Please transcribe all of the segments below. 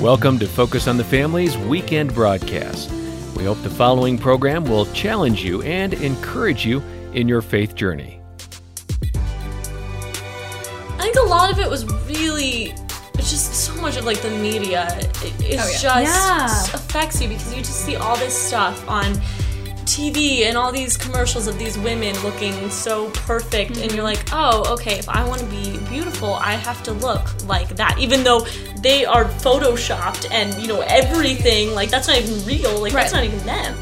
Welcome to Focus on the Family's weekend broadcast. We hope the following program will challenge you and encourage you in your faith journey. I think a lot of it was really it's just so much of like the media it, it's Oh, just Yeah. affects you because you just see all this stuff on TV and all these commercials of these women looking so perfect and you're mm-hmm. like, "Oh, okay, if I want to be beautiful, I have to look like that." Even though they are photoshopped and, you know, everything, like that's not even real, like that's not even them.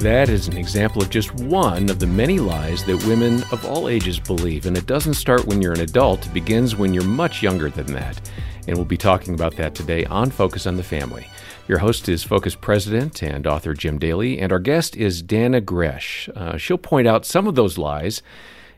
That is an example of just one of the many lies that women of all ages believe. And it doesn't start when you're an adult, it begins when you're much younger than that. And we'll be talking about that today on Focus on the Family. Your host is Focus President and author Jim Daly, and our guest is Dannah Gresh. Uh, she'll point out some of those lies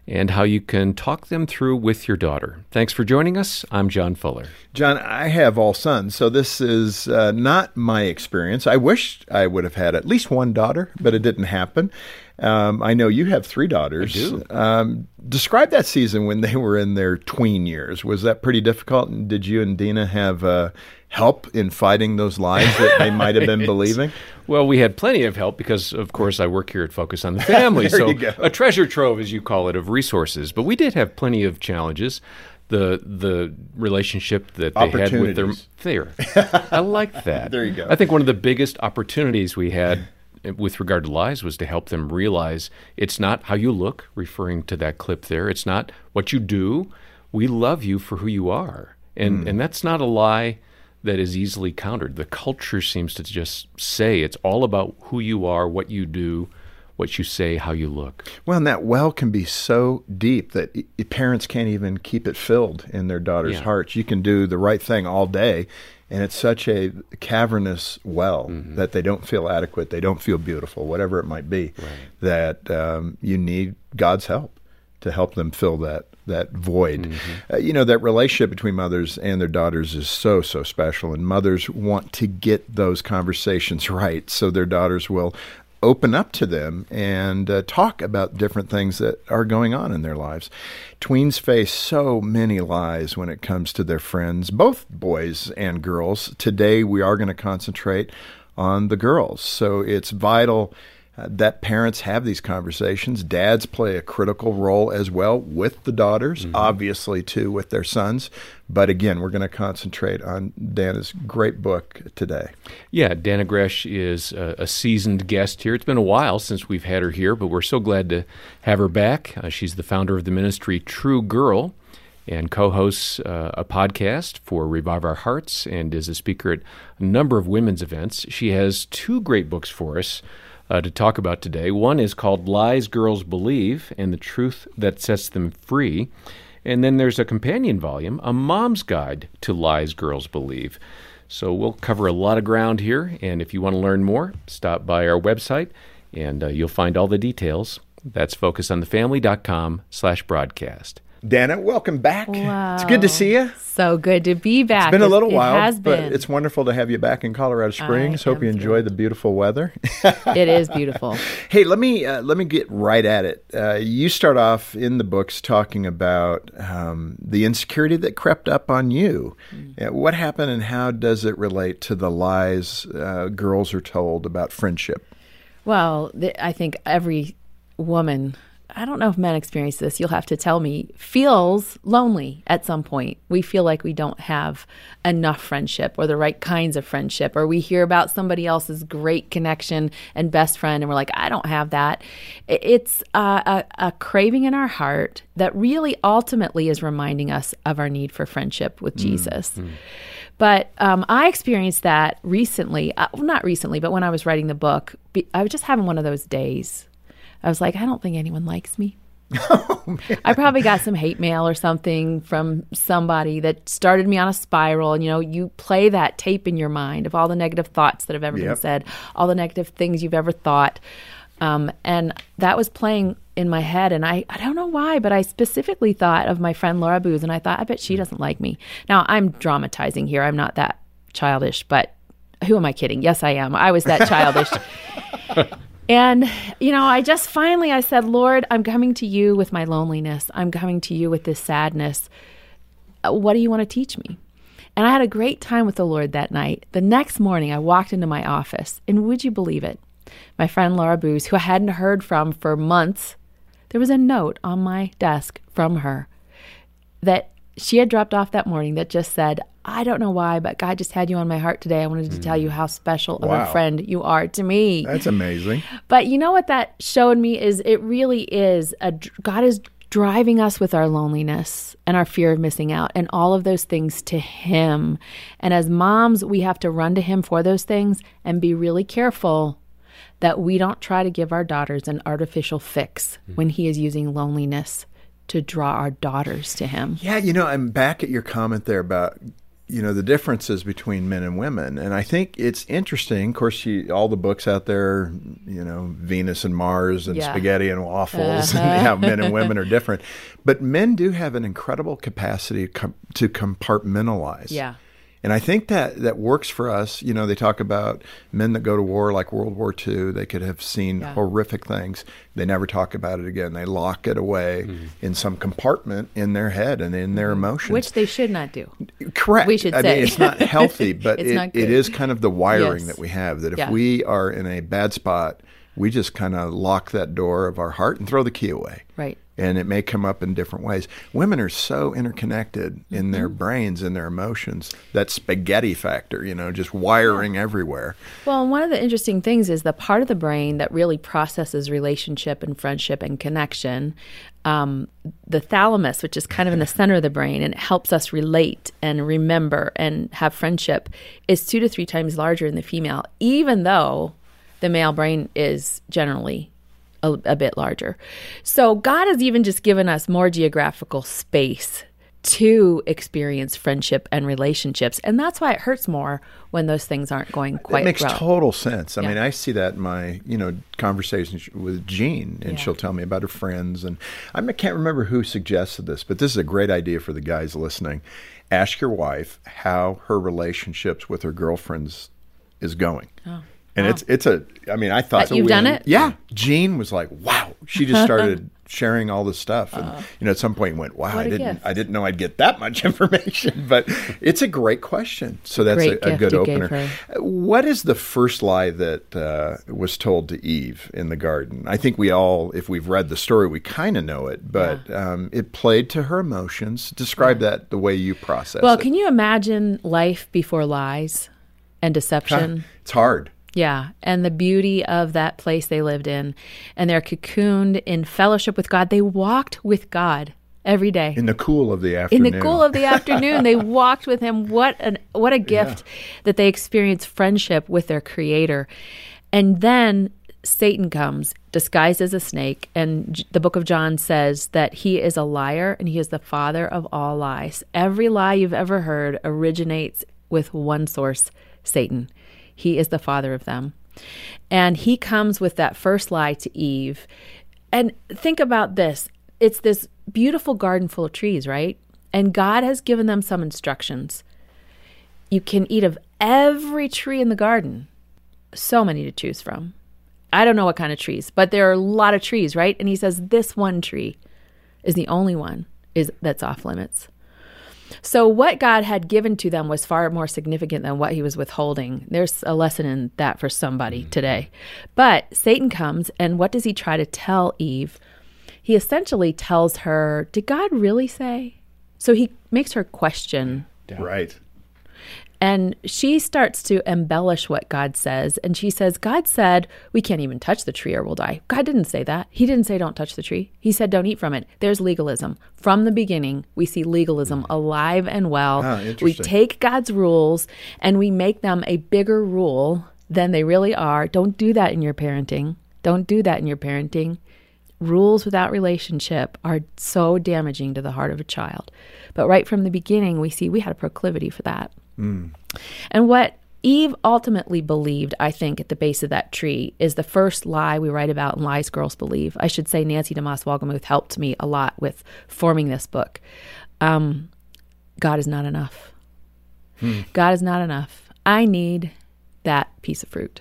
and how you can talk them through with your daughter. Thanks for joining us. I'm John Fuller. John, I have all sons, so this is uh, not my experience. I wish I would have had at least one daughter, but it didn't happen. Um, I know you have three daughters. I do. Um, describe that season when they were in their tween years. Was that pretty difficult? And did you and Dena have uh, help in fighting those lies that they might have been believing? Well, we had plenty of help because, of course, I work here at Focus on the Family. So, a treasure trove, as you call it, of resources. But we did have plenty of challenges. The the relationship that they had with their there, I like that. There you go. I think one of the biggest opportunities we had with regard to lies was to help them realize it's not how you look, referring to that clip there. It's not what you do. We love you for who you are, and Hmm. and that's not a lie that is easily countered. The culture seems to just say it's all about who you are, what you do, what you say, how you look. Well, and that well can be so deep that i- parents can't even keep it filled in their daughters' Yeah. hearts. You can do the right thing all day, and it's such a cavernous well Mm-hmm. that they don't feel adequate, they don't feel beautiful, whatever it might be. That um, you need God's help to help them fill that that void. Mm-hmm. Uh, you know that relationship between mothers and their daughters is so so special, and mothers want to get those conversations right so their daughters will open up to them and uh, talk about different things that are going on in their lives. Tweens face so many lies when it comes to their friends, both boys and girls. Today we are going to concentrate on the girls. So it's vital that parents have these conversations. Dads play a critical role as well with the daughters, obviously, too, with their sons. But again, we're going to concentrate on Dannah's great book today. Yeah, Dannah Gresh is a, a seasoned guest here. It's been a while since we've had her here, but we're so glad to have her back. Uh, she's the founder of the ministry True Girl and co hosts uh, a podcast for Revive Our Hearts and is a speaker at a number of women's events. She has two great books for us. Uh, to talk about today. One is called Lies Girls Believe and the Truth That Sets Them Free. And then there's a companion volume, A Mom's Guide to Lies Girls Believe. So we'll cover a lot of ground here, and if you want to learn more, stop by our website, and uh, you'll find all the details. That's focusonthefamily.com slash broadcast. Dannah, welcome back. It's good to see you. So good to be back. It's been a little It while, has but been. it's wonderful to have you back in Colorado Springs. Hope you enjoy thrilled. the beautiful weather. it is beautiful. hey, let me uh, let me get right at it. Uh, you start off in the books talking about um, the insecurity that crept up on you. Mm. Uh, what happened, and how does it relate to the lies uh, girls are told about friendship? Well, th- I think every woman, I don't know if men experience this, you'll have to tell me, feels lonely at some point. We feel like we don't have enough friendship or the right kinds of friendship, or we hear about somebody else's great connection and best friend, and we're like, I don't have that. It's uh, a, a craving in our heart that really ultimately is reminding us of our need for friendship with Jesus. But um, I experienced that recently. Uh, well, not recently, but when I was writing the book, I was just having one of those days. I was like, I don't think anyone likes me. I probably got some hate mail or something from somebody that started me on a spiral. And, you know, you play that tape in your mind of all the negative thoughts that have ever been said, all the negative things you've ever thought. Um, and that was playing in my head. And I, I don't know why, but I specifically thought of my friend Laura Booz. And I thought, I bet she doesn't like me. Now, I'm dramatizing here. I'm not that childish, but who am I kidding? Yes, I am. I was that childish. And you know, I just finally I said, "Lord, I'm coming to you with my loneliness. I'm coming to you with this sadness. Uh, What do you want to teach me?" And I had a great time with the Lord that night. The next morning, I walked into my office, and would you believe it? My friend Laura Booz, who I hadn't heard from for months, there was a note on my desk from her that she had dropped off that morning that just said, I don't know why, but God just had you on my heart today. I wanted to tell you mm. how special of a friend you are to me. That's amazing. But you know what that showed me is it really is a God is driving us with our loneliness and our fear of missing out and all of those things to him. And as moms, we have to run to him for those things and be really careful that we don't try to give our daughters an artificial fix mm. when he is using loneliness to draw our daughters to him. Yeah, you know, I'm back at your comment there about you know the differences between men and women, and I think it's interesting. Of course, you, all the books out there, you know, Venus and Mars and Yeah. spaghetti and waffles, and uh-huh. how men and women are different. But men do have an incredible capacity to compartmentalize. Yeah. And I think that that works for us. You know, they talk about men that go to war like World War II. They could have seen Yeah. horrific things. They never talk about it again. They lock it away in some compartment in their head and in their emotions. Mm-hmm. Which they should not do. Correct. we should I say. mean, it's not healthy, but It's it, not it good. is kind of the wiring Yes. that we have. That if Yeah. we are in a bad spot, we just kind of lock that door of our heart and throw the key away Right. And it may come up in different ways. Women are so interconnected in Mm-hmm. their brains and their emotions. That spaghetti factor, you know, just wiring everywhere. Well, and one of the interesting things is the part of the brain that really processes relationship and friendship and connection, um, the thalamus, which is kind of in the center of the brain and it helps us relate and remember and have friendship, is two to three times larger in the female, even though the male brain is generally a, a bit larger. So God has even just given us more geographical space to experience friendship and relationships. And that's why it hurts more when those things aren't going quite it makes total sense. I Yeah. mean, I see that in my, you know, conversations with Jean, and Yeah. she'll tell me about her friends. And I can't remember who suggested this, but this is a great idea for the guys listening. Ask your wife how her relationships with her girlfriends is going. Oh. And it's it's a. I mean, I thought That you've done it? Yeah, Jean was like, "Wow!" She just started sharing all this stuff, and you know, at some point went, "Wow, I didn't, gift. I didn't know I'd get that much information." But it's a great question. So that's a, a good opener. What is the first lie that uh, was told to Eve in the garden? I think we all, if we've read the story, we kind of know it, but um, it played to her emotions. Describe that the way you process Well, it. can you imagine life before lies and deception? It's hard. Yeah, and the beauty of that place they lived in, and they're cocooned in fellowship with God. They walked with God every day. In the cool of the afternoon. in the cool of the afternoon they walked with him what an what a gift that they experienced friendship with their creator and then satan comes disguised as a snake and J- the book of john says that he is a liar and he is the father of all lies every lie you've ever heard originates with one source satan he is the father of them and he comes with that first lie to eve and think about this it's this beautiful garden full of trees, right? And God has given them some instructions. You can eat of every tree in the garden. So many to choose from. I don't know what kind of trees, but there are a lot of trees, right? And he says this one tree is the only one is that's off limits. So what God had given to them was far more significant than what he was withholding. There's a lesson in that for somebody mm. today. But Satan comes and what does he try to tell Eve? He essentially tells her, "Did God really say?" So he makes her question Right. And she starts to embellish what God says. And she says, God said, we can't even touch the tree or we'll die. God didn't say that. He didn't say, don't touch the tree. He said, don't eat from it. There's legalism. From the beginning, we see legalism alive and well. Ah, we take God's rules and we make them a bigger rule than they really are. Don't do that in your parenting. Don't do that in your parenting. Rules without relationship are so damaging to the heart of a child. But right from the beginning, we see we had a proclivity for that. And what Eve ultimately believed, I think, at the base of that tree is the first lie we write about in Lies Girls Believe. I should say Nancy DeMoss Wolgemuth helped me a lot with forming this book. Um, God is not enough. God is not enough. I need that piece of fruit.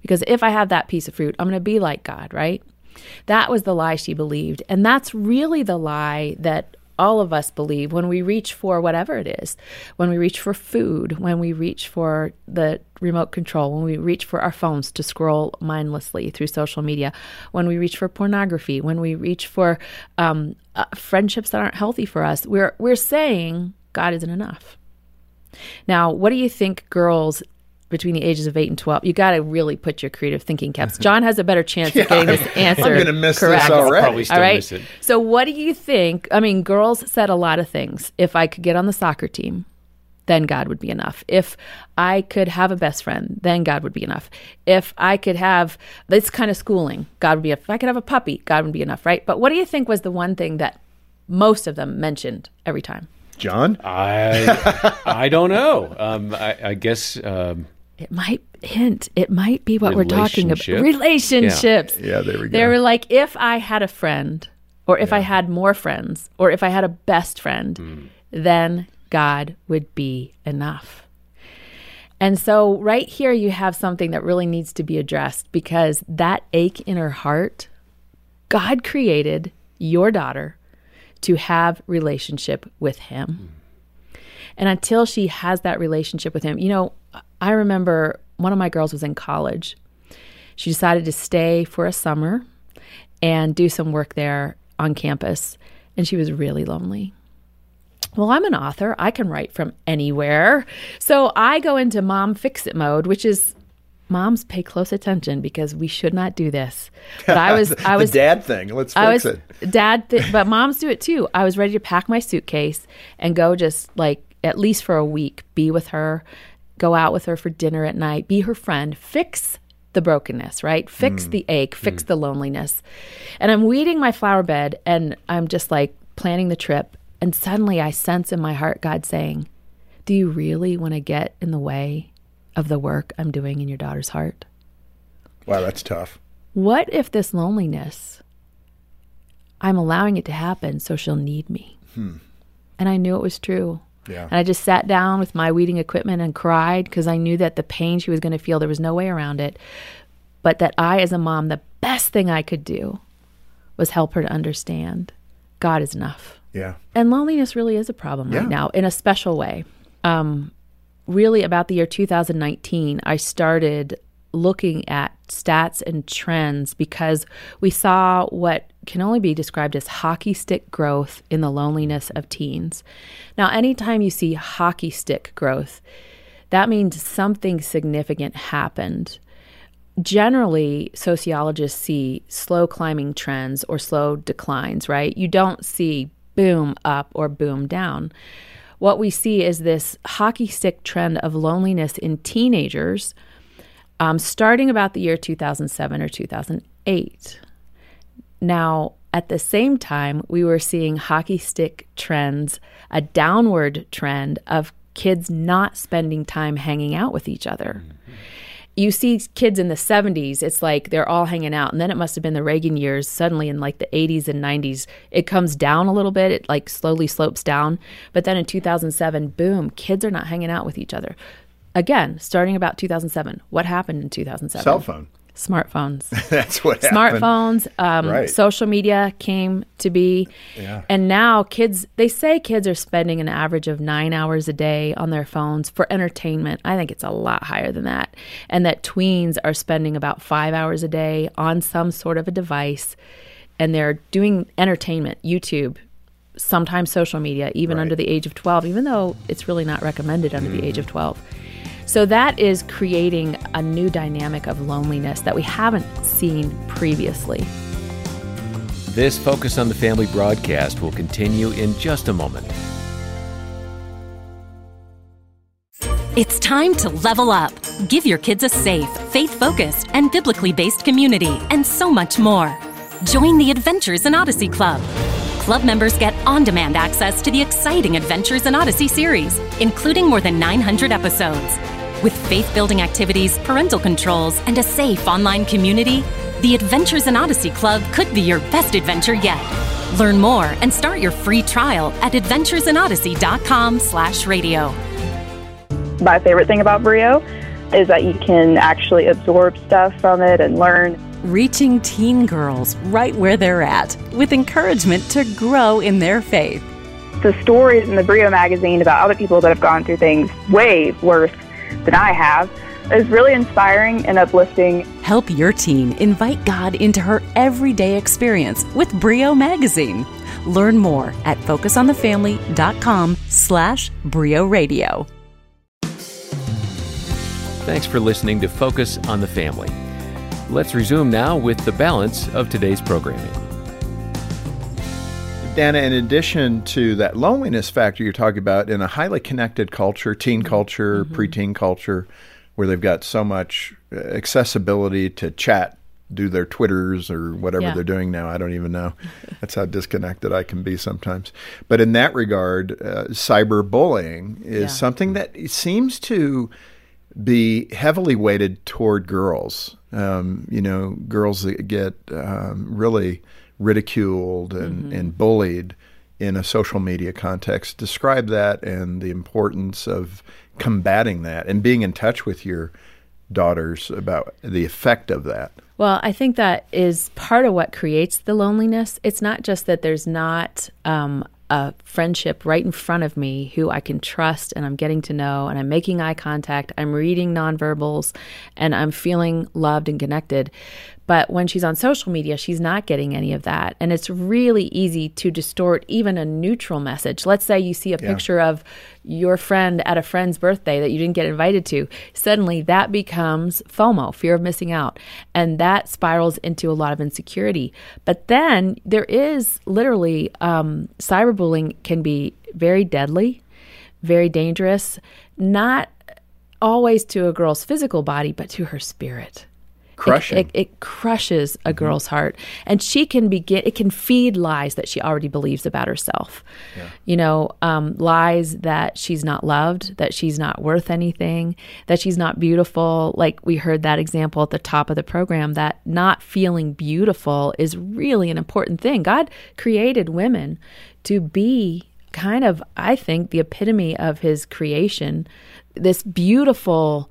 Because if I have that piece of fruit, I'm going to be like God, right? That was the lie she believed. And that's really the lie that all of us believe when we reach for whatever it is, when we reach for food, when we reach for the remote control, when we reach for our phones to scroll mindlessly through social media, when we reach for pornography, when we reach for um, uh, friendships that aren't healthy for us, we're we're saying God isn't enough. Now, what do you think girls between the ages of 8 and 12 you got to really put your creative thinking caps. John has a better chance Yeah, of getting this answer I'm gonna miss this already. Probably still all right? miss it. so what do you think i mean girls said a lot of things. If i could get on the soccer team then god would be enough. If i could have a best friend then god would be enough. If i could have this kind of schooling. God would be enough if i could have a puppy god would be enough right? But what do you think was the one thing that most of them mentioned every time? John? I I don't know. Um, I, I guess um, It might hint. It might be what we're talking about. Relationships. Yeah, there we go. They were like, if I had a friend, or if I had more friends, or if I had a best friend, Hmm. then God would be enough. And so, right here, you have something that really needs to be addressed because that ache in her heart, God created your daughter to have relationship with Him. And until she has that relationship with him, you know, I remember one of my girls was in college. She decided to stay for a summer and do some work there on campus, and she was really lonely. Well, I'm an author. I can write from anywhere. So I go into mom fix it mode, which is moms pay close attention because we should not do this. But I was I was dad thing. Let's fix I was it. dad, th- but moms do it too. I was ready to pack my suitcase and go just like at least for a week, be with her, go out with her for dinner at night, be her friend, fix the brokenness, right? Fix mm. the ache, fix mm. the loneliness. And I'm weeding my flower bed and I'm just like planning the trip. And suddenly I sense in my heart God saying, Do you really want to get in the way of the work I'm doing in your daughter's heart? Wow, that's tough. What if this loneliness, I'm allowing it to happen so she'll need me? Hmm. And I knew it was true. Yeah. And I just sat down with my weeding equipment and cried because I knew that the pain she was going to feel, there was no way around it. But that I, as a mom, the best thing I could do was help her to understand God is enough. Yeah. And loneliness really is a problem Yeah. right now in a special way. Um, really, about the year 2019, I started looking at stats and trends because we saw what can only be described as hockey stick growth in the loneliness of teens. Now, anytime you see hockey stick growth, that means something significant happened generally sociologists see slow climbing trends or slow declines, right? You don't see boom up or boom down. What we see is this hockey stick trend of loneliness in teenagers um, starting about the year 2007 or 2008. Now, at the same time, we were seeing hockey stick trends, a downward trend of kids not spending time hanging out with each other. You see kids in the 70s it's like they're all hanging out and then it must have been the reagan years. Suddenly in like the 80s and 90s it comes down a little bit it like slowly slopes down. But then in 2007 boom kids are not hanging out with each other. Again starting about 2007 what happened in 2007 Cell phone. Smartphones That's what happened. smartphones um, Right. social media came to be Yeah. and now kids they say kids are spending an average of nine hours a day on their phones for entertainment i think it's a lot higher than that and that tweens are spending about five hours a day on some sort of a device and they're doing entertainment youtube sometimes social media even Right. under the age of 12 even though it's really not recommended under the age of 12 so that is creating a new dynamic of loneliness that we haven't seen previously. This Focus on the Family broadcast will continue in just a moment. It's time to level up. Give your kids a safe, faith focused, and biblically based community, and so much more. Join the Adventures in Odyssey Club. Club members get on demand access to the exciting Adventures in Odyssey series, including more than 900 episodes. With faith building activities, parental controls, and a safe online community, the Adventures in Odyssey Club could be your best adventure yet. Learn more and start your free trial at adventuresinodyssey.com/slash radio. my favorite thing about Brio is that you can actually absorb stuff from it and learn. reaching teen girls right where they're at with encouragement to grow in their faith. the stories in the Brio magazine about other people that have gone through things way worse than I have is really inspiring and uplifting. Help your teen invite God into her everyday experience with Brio Magazine. Learn more at focusonthefamily.com slash Brio Radio. Thanks for listening to Focus on the Family. Let's resume now with the balance of today's programming. Dannah, in addition to that loneliness factor you're talking about in a highly connected culture, teen culture, mm-hmm. preteen culture, where they've got so much uh, accessibility to chat, do their Twitters or whatever yeah. they're doing now. I don't even know. That's how disconnected I can be sometimes. But in that regard, uh, cyberbullying is yeah. something that seems to be heavily weighted toward girls. Um, you know, girls that get um, really ridiculed and, mm-hmm. and bullied in a social media context. Describe that and the importance of combating that and being in touch with your daughters about the effect of that. Well, I think that is part of what creates the loneliness. It's not just that there's not um, a friendship right in front of me who I can trust and I'm getting to know and I'm making eye contact, I'm reading nonverbals, and I'm feeling loved and connected. But when she's on social media, she's not getting any of that. And it's really easy to distort even a neutral message. Let's say you see a yeah. picture of your friend at a friend's birthday that you didn't get invited to. Suddenly that becomes FOMO, fear of missing out. And that spirals into a lot of insecurity. But then there is literally um, cyberbullying can be very deadly, very dangerous, not always to a girl's physical body, but to her spirit crushing. It, it, it crushes a mm-hmm. girl's heart, and she can begin. It can feed lies that she already believes about herself. Yeah. You know, um, lies that she's not loved, that she's not worth anything, that she's not beautiful. Like we heard that example at the top of the program. That not feeling beautiful is really an important thing. God created women to be kind of, I think, the epitome of His creation. This beautiful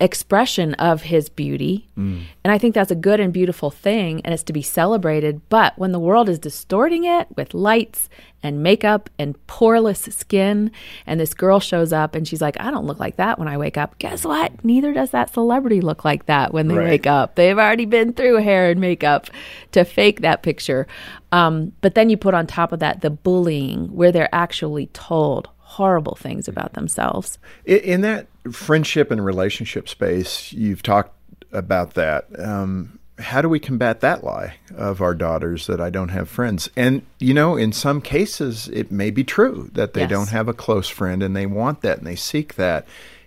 expression of his beauty. Mm. And I think that's a good and beautiful thing and it's to be celebrated. But when the world is distorting it with lights and makeup and poreless skin, and this girl shows up and she's like, I don't look like that when I wake up. Guess what? Neither does that celebrity look like that when they right. wake up. They've already been through hair and makeup to fake that picture. Um, but then you put on top of that the bullying where they're actually told horrible things about themselves. In that friendship and relationship space, you've talked about that. Um, how do we combat that lie of our daughters that I don't have friends? And, you know, in some cases, it may be true that they yes. don't have a close friend and they want that and they seek that.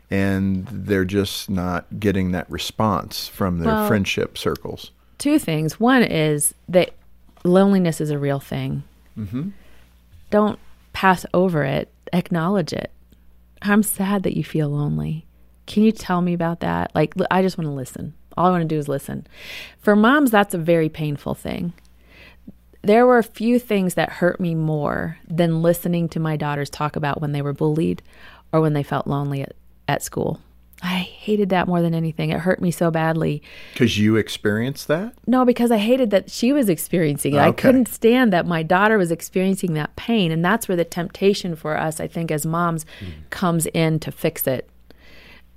And they're just not getting that response from their well, friendship circles. Two things. One is that loneliness is a real thing. Mm-hmm. Don't pass over it acknowledge it. I'm sad that you feel lonely. Can you tell me about that? Like, I just want to listen. All I want to do is listen. For moms, that's a very painful thing. There were a few things that hurt me more than listening to my daughters talk about when they were bullied or when they felt lonely at, at school. I hated that more than anything. It hurt me so badly. Because you experienced that? No, because I hated that she was experiencing it. Okay. I couldn't stand that my daughter was experiencing that pain. And that's where the temptation for us, I think, as moms, mm. comes in to fix it.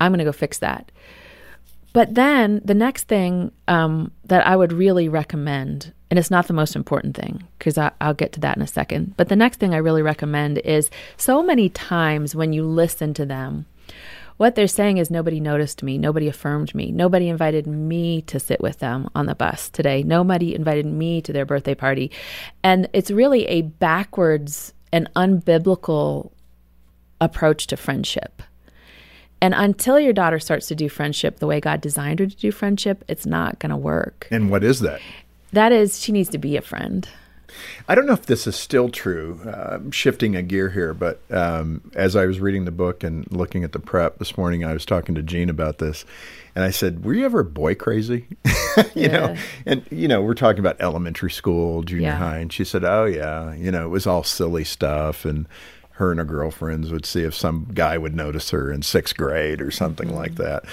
I'm going to go fix that. But then the next thing um, that I would really recommend, and it's not the most important thing because I'll get to that in a second, but the next thing I really recommend is so many times when you listen to them, what they're saying is nobody noticed me, nobody affirmed me, nobody invited me to sit with them on the bus today, nobody invited me to their birthday party. And it's really a backwards and unbiblical approach to friendship. And until your daughter starts to do friendship the way God designed her to do friendship, it's not going to work. And what is that? That is, she needs to be a friend. I don't know if this is still true. Uh, shifting a gear here, but um, as I was reading the book and looking at the prep this morning, I was talking to Jean about this, and I said, "Were you ever boy crazy?" you yeah. know, and you know, we're talking about elementary school, junior yeah. high, and she said, "Oh yeah, you know, it was all silly stuff and." Her and her girlfriends would see if some guy would notice her in sixth grade or something mm-hmm. like that.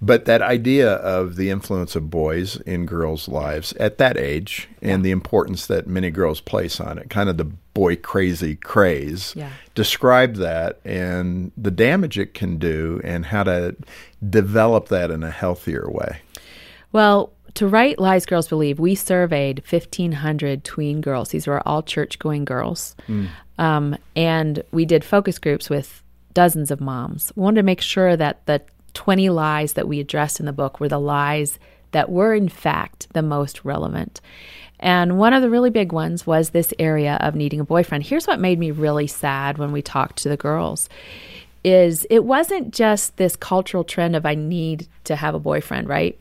But that idea of the influence of boys in girls' lives at that age and the importance that many girls place on it, kind of the boy crazy craze. Yeah. Describe that and the damage it can do and how to develop that in a healthier way. Well, to write Lies Girls Believe, we surveyed 1,500 tween girls. These were all church going girls. Um, and we did focus groups with dozens of moms. We wanted to make sure that the 20 lies that we addressed in the book were the lies that were, in fact, the most relevant. And one of the really big ones was this area of needing a boyfriend. Here's what made me really sad when we talked to the girls is it wasn't just this cultural trend of I need to have a boyfriend, right?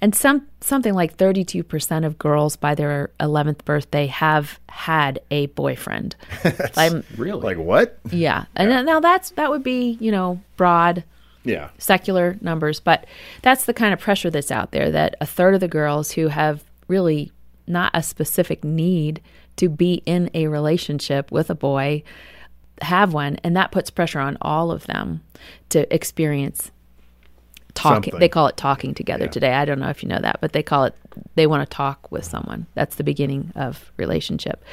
And some something like 32% of girls by their 11th birthday have had a boyfriend. I'm, Really? Like what? yeah. And then- now that's that would be, you know, broad Yeah. secular numbers, but that's the kind of pressure that's out there that a third of the girls who have really not a specific need to be in a relationship with a boy have one, and that puts pressure on all of them to experience talking. Something. They call it talking together today. I don't know if you know that, but they call it they want to talk with someone. That's the beginning of relationship.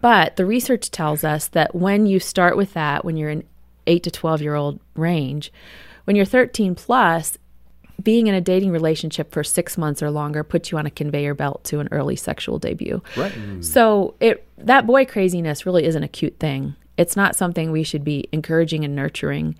But the research tells us that when you start with that, when you're in 8 to 12 year old range, when you're 13 plus, being in a dating relationship for six months or longer puts you on a conveyor belt to an early sexual debut. Right. So it that boy craziness really isn't a cute thing. It's not something we should be encouraging and nurturing.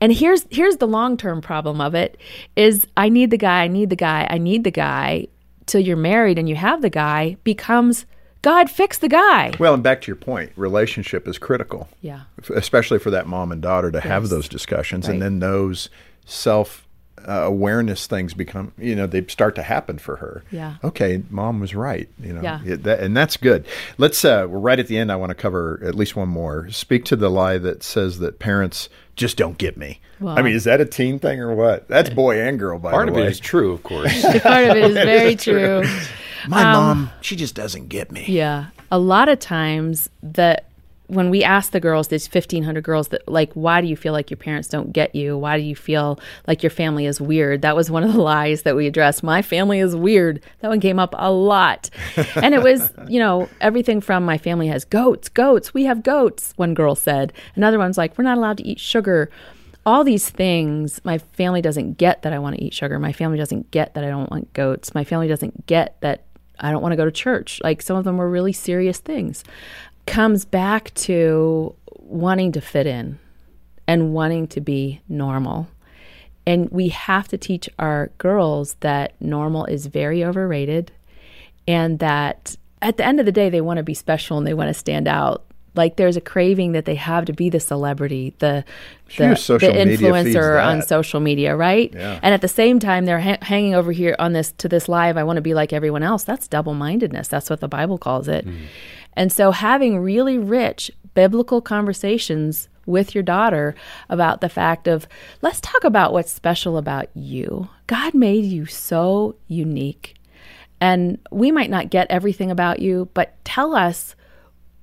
And here's here's the long-term problem of it is I need the guy, I need the guy, I need the guy till you're married and you have the guy becomes God fix the guy. Well, and back to your point, relationship is critical. Yeah. especially for that mom and daughter to have those discussions Right. and then those self uh, awareness things become you know they start to happen for her Yeah. okay mom was right you know Yeah. It- that, and that's good let's uh we're right at the end i want to cover at least one more speak to the lie that says that parents just don't get me. Well- i mean is that a teen thing or what? That's boy and girl by Part the of it is true, of course. Part of it is very true. my um, mom she just doesn't get me. Yeah. A lot of times that when we ask the girls, these 1500 girls that like why do you feel like your parents don't get you? Why do you feel like your family is weird? That was one of the lies that we addressed. My family is weird. That one came up a lot. and it was, you know, everything from my family has goats, goats. We have goats, one girl said. Another one's like we're not allowed to eat sugar. All these things, my family doesn't get that I want to eat sugar. My family doesn't get that I don't want goats. My family doesn't get that I don't want to go to church. Like some of them were really serious things. Comes back to wanting to fit in and wanting to be normal. And we have to teach our girls that normal is very overrated and that at the end of the day, they want to be special and they want to stand out. Like there's a craving that they have to be the celebrity, the the, social the influencer on social media, right? Yeah. And at the same time, they're ha- hanging over here on this to this live. I want to be like everyone else. That's double mindedness. That's what the Bible calls it. And so, having really rich biblical conversations with your daughter about the fact of let's talk about what's special about you. God made you so unique. And we might not get everything about you, but tell us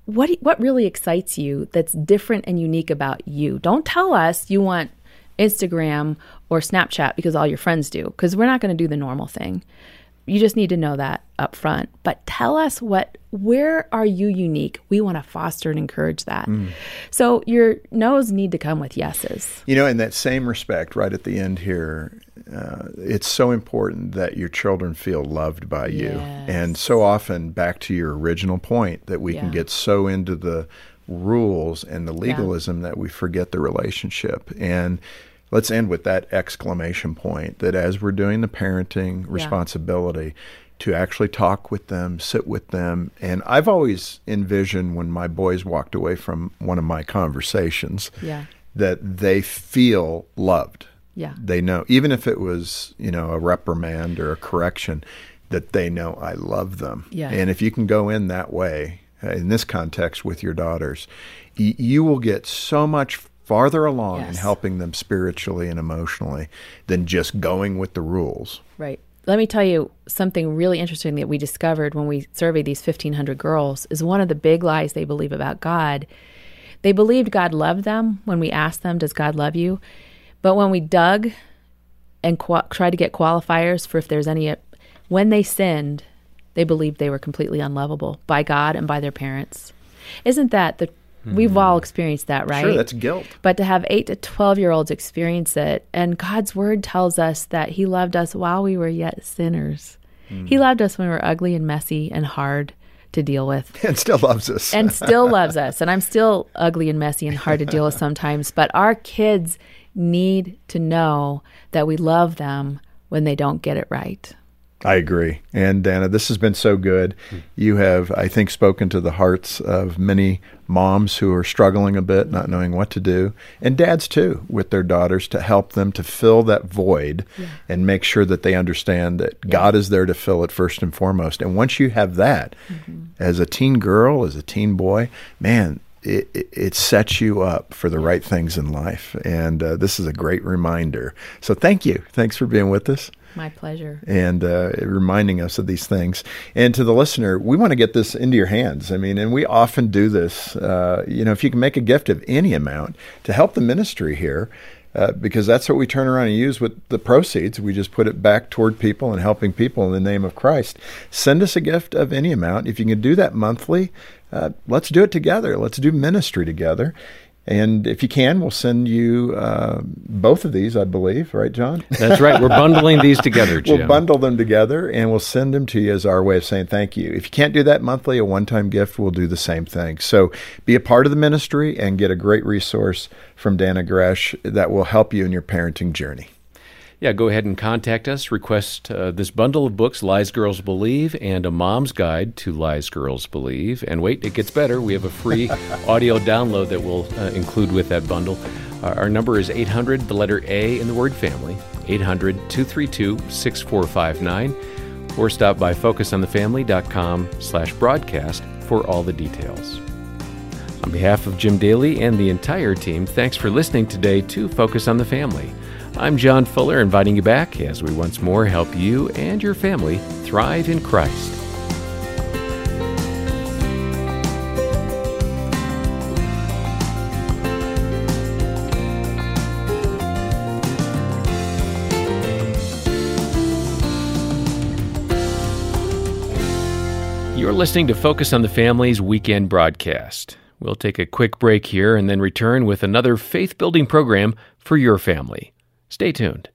what what really excites you that's different and unique about you. Don't tell us you want Instagram or Snapchat because all your friends do because we're not going to do the normal thing. You just need to know that up front. But tell us what where are you unique? We want to foster and encourage that. So your no's need to come with yeses. You know, in that same respect, right at the end here, uh, it's so important that your children feel loved by you. Yes. And so often, back to your original point, that we can get so into the rules and the legalism that we forget the relationship. And let's end with that exclamation point that as we're doing the parenting responsibility, to actually talk with them, sit with them. And I've always envisioned when my boys walked away from one of my conversations Yeah. that they feel loved. Yeah. They know, even if it was, you know, a reprimand or a correction, that they know I love them. Yeah. And if you can go in that way, uh, in this context with your daughters, y- you will get so much farther along in helping them spiritually and emotionally than just going with the rules. Right. Let me tell you something really interesting that we discovered when we surveyed these 1,500 girls is one of the big lies they believe about God. They believed God loved them when we asked them, Does God love you? But when we dug and tried to get qualifiers for if there's any, when they sinned, they believed they were completely unlovable by God and by their parents. Isn't that the We've hmm. all experienced that, right? Sure, that's guilt. But to have 8 to 12 year olds experience it, and God's word tells us that He loved us while we were yet sinners. He hmm. loved us when we were ugly and messy and hard to deal with And still loves us. and still loves us. And I'm still ugly and messy and hard to deal with sometimes, but our kids need to know that we love them when they don't get it right. I agree. And Dannah, this has been so good. You have, I think, spoken to the hearts of many moms who are struggling a bit, not knowing what to do, and dads too, with their daughters to help them to fill that void and make sure that they understand that God is there to fill it first and foremost. And once you have that, as a teen girl, as a teen boy, man, it, it, it sets you up for the right things in life. And uh, this is a great reminder. So thank you. Thanks for being with us My pleasure. and uh, reminding us of these things. And to the listener, we want to get this into your hands. I mean, and we often do this. Uh, you know, if you can make a gift of any amount to help the ministry here, uh, because that's what we turn around and use with the proceeds. We just put it back toward people and helping people in the name of Christ. Send us a gift of any amount. If you can do that monthly, uh, let's do it together. Let's do ministry together. And if you can, we'll send you uh, both of these, I believe, right, John? That's right. We're bundling these together, Jim. We'll bundle them together and we'll send them to you as our way of saying thank you. If you can't do that monthly, a one time gift we'll do the same thing. So be a part of the ministry and get a great resource from Dannah Gresh that will help you in your parenting journey. Yeah, go ahead and contact us. Request uh, this bundle of books, Lies Girls Believe, and a mom's guide to Lies Girls Believe. And wait, it gets better. We have a free audio download that we'll uh, include with that bundle. Uh, our number is 800, the letter A in the word family, 800 232 6459, or stop by focusonthefamily.com slash broadcast for all the details. On behalf of Jim Daly and the entire team, thanks for listening today to Focus on the Family. I'm John Fuller, inviting you back as we once more help you and your family thrive in Christ. You're listening to Focus on the Family's weekend broadcast. We'll take a quick break here and then return with another faith building program for your family. Stay tuned.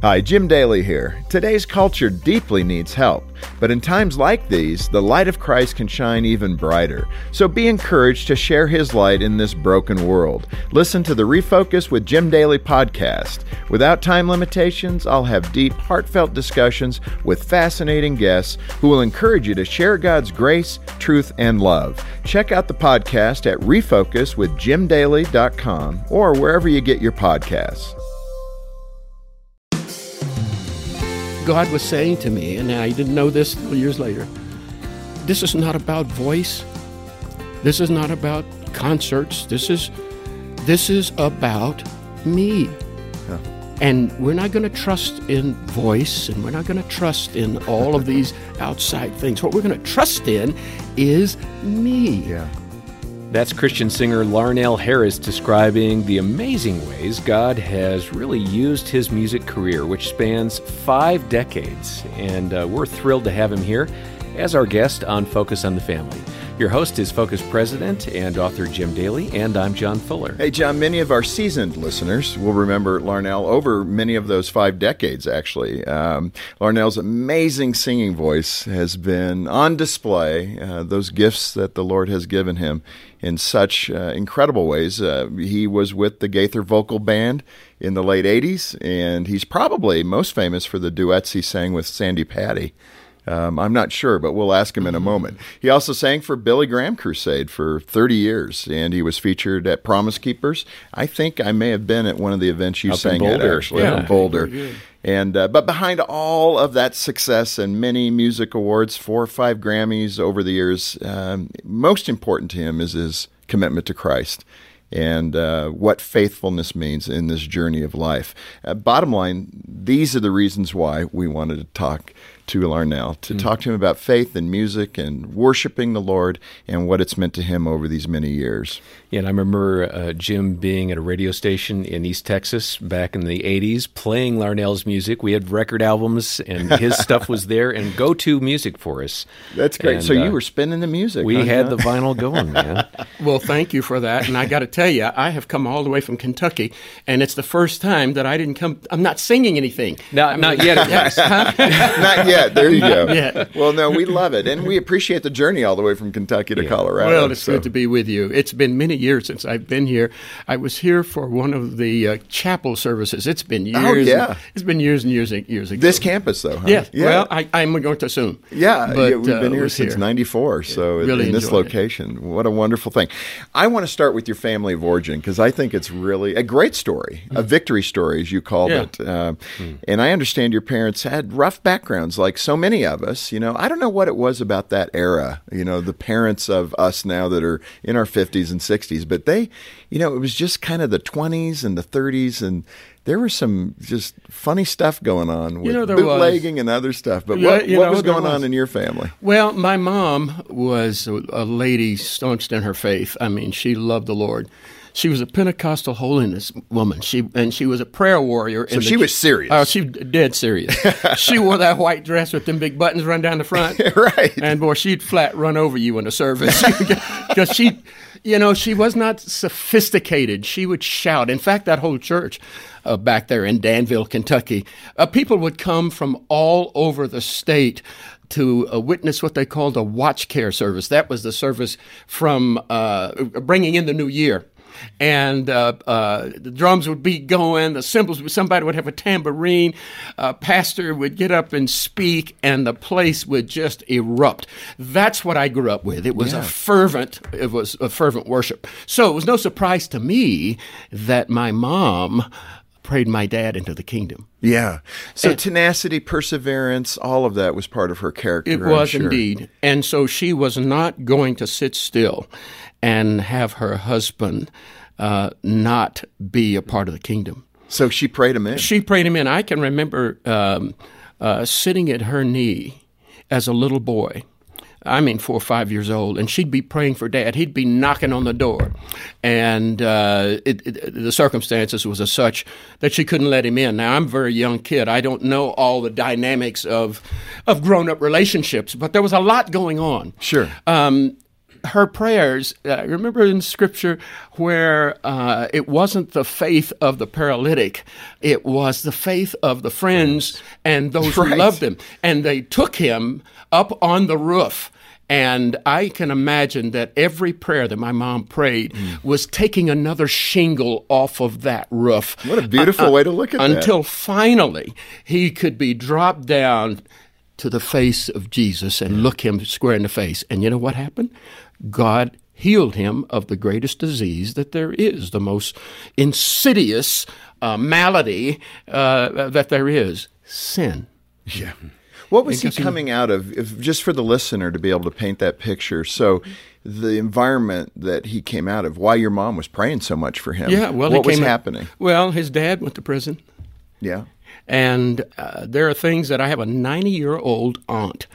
Hi, Jim Daly here. Today's culture deeply needs help, but in times like these, the light of Christ can shine even brighter. So be encouraged to share his light in this broken world. Listen to the Refocus with Jim Daly podcast. Without time limitations, I'll have deep, heartfelt discussions with fascinating guests who will encourage you to share God's grace, truth, and love. Check out the podcast at refocuswithjimdaly.com or wherever you get your podcasts. God was saying to me, and I didn't know this years later this is not about voice. This is not about concerts. This is this is about me. And we're not going to trust in voice and we're not going to trust in all of these outside things. What we're going to trust in is me. Yeah. That's Christian singer Larnelle Harris describing the amazing ways God has really used his music career, which spans five decades. And uh, we're thrilled to have him here as our guest on Focus on the Family. Your host is Focus President and author Jim Daly, and I'm John Fuller. Hey, John, many of our seasoned listeners will remember Larnelle over many of those five decades, actually. Um, Larnelle's amazing singing voice has been on display, uh, those gifts that the Lord has given him in such uh, incredible ways. Uh, he was with the Gaither Vocal Band in the late 80s, and he's probably most famous for the duets he sang with Sandi Patty. Um, I'm not sure, but we'll ask him in a moment. He also sang for Billy Graham Crusade for 30 years, and he was featured at Promise Keepers. I think I may have been at one of the events you Up in sang at, Boulder, actually, yeah. in Boulder. And uh, but behind all of that success and many music awards, four or five Grammys over the years, um, most important to him is his commitment to Christ and uh, what faithfulness means in this journey of life. Uh, bottom line, these are the reasons why we wanted to talk to Larnelle to talk to him about faith and music and worshiping the Lord and what it's meant to him over these many years. Yeah, and I remember uh, Jim being at a radio station in East Texas back in the 80s playing Larnelle's music. We had record albums, and his stuff was there and go to music for us. That's great. And, so uh, you were spinning the music. We huh, had John? the vinyl going, man. Well, thank you for that. And I got to tell you, I have come all the way from Kentucky, and it's the first time that I didn't come. I'm not singing anything. No, not yet. At least. Not yet. There you go. Yeah. Well, no, we love it, and we appreciate the journey all the way from Kentucky to Colorado. Well, it's so- good to be with you. It's been many years since I've been here. I was here for one of the uh, chapel services. It's been years. Oh, yeah. and- it's been years and years and years ago. This campus, though. Huh? yeah. Yeah. Well, I, I'm going to assume. Yeah, But, yeah, we've uh, been here since '94. So in- Really in this enjoyed it. location, what a wonderful thing! I want to start with your family of origin because I think it's really a great story, a victory story, as you called Yeah. it. Uh, And I understand your parents had rough backgrounds, like so many of us. You know, I don't know what it was about that era. You know, the parents of us now that are in our 50s and 60s, but they, you know, it was just kind of the 20s and the 30s and. There was some just funny stuff going on with know, there was. bootlegging and other stuff. But Yeah, what, what know, was going on in your family? Well, my mom was a, a lady staunched in her faith. I mean, she loved the Lord. She was a Pentecostal holiness woman. She and she was a prayer warrior. So she was serious. Oh, she dead serious. she wore that white dress with them big buttons run down the front. Right. And boy, she'd flat run over you in the service because she, you know, she was not sophisticated. She would shout. In fact, that whole church uh, back there in Danville, Kentucky, uh, people would come from all over the state to uh, witness what they called a watch care service. That was the service from uh, bringing in the new year and uh, uh, the drums would be going, the cymbals, somebody would have a tambourine, uh, pastor would get up and speak, and the place would just erupt. That's what I grew up with. It was a fervent, it was a fervent worship. So it was no surprise to me that my mom prayed my dad into the kingdom. Yeah. So tenacity, perseverance, all of that was part of her character. It was sure. indeed. And so she was not going to sit still and have her husband uh, not be a part of the kingdom. So she prayed him in. She prayed him in. I can remember um, uh, sitting at her knee as a little boy. I mean, four or five years old, and she'd be praying for dad. He'd be knocking on the door, and uh, it, it, the circumstances was as such that she couldn't let him in. Now, I'm a very young kid. I don't know all the dynamics of of grown up relationships, but there was a lot going on. Sure. Um, her prayers, uh, remember in scripture where uh, it wasn't the faith of the paralytic, it was the faith of the friends and those who loved him. And they took him up on the roof. And I can imagine that every prayer that my mom prayed Mm. was taking another shingle off of that roof. What a beautiful way to look at that. Until finally he could be dropped down to the face of Jesus and look him square in the face. And you know what happened? God healed him of the greatest disease that there is, the most insidious uh, malady uh, that there is sin. Yeah. What was he Because he- coming out of? If, just for the listener to be able to paint that picture. So, the environment that he came out of, why your mom was praying so much for him. Yeah, well, what was came happening? Well, his dad went to prison. Yeah. And uh, there are things that I have a 90 year old aunt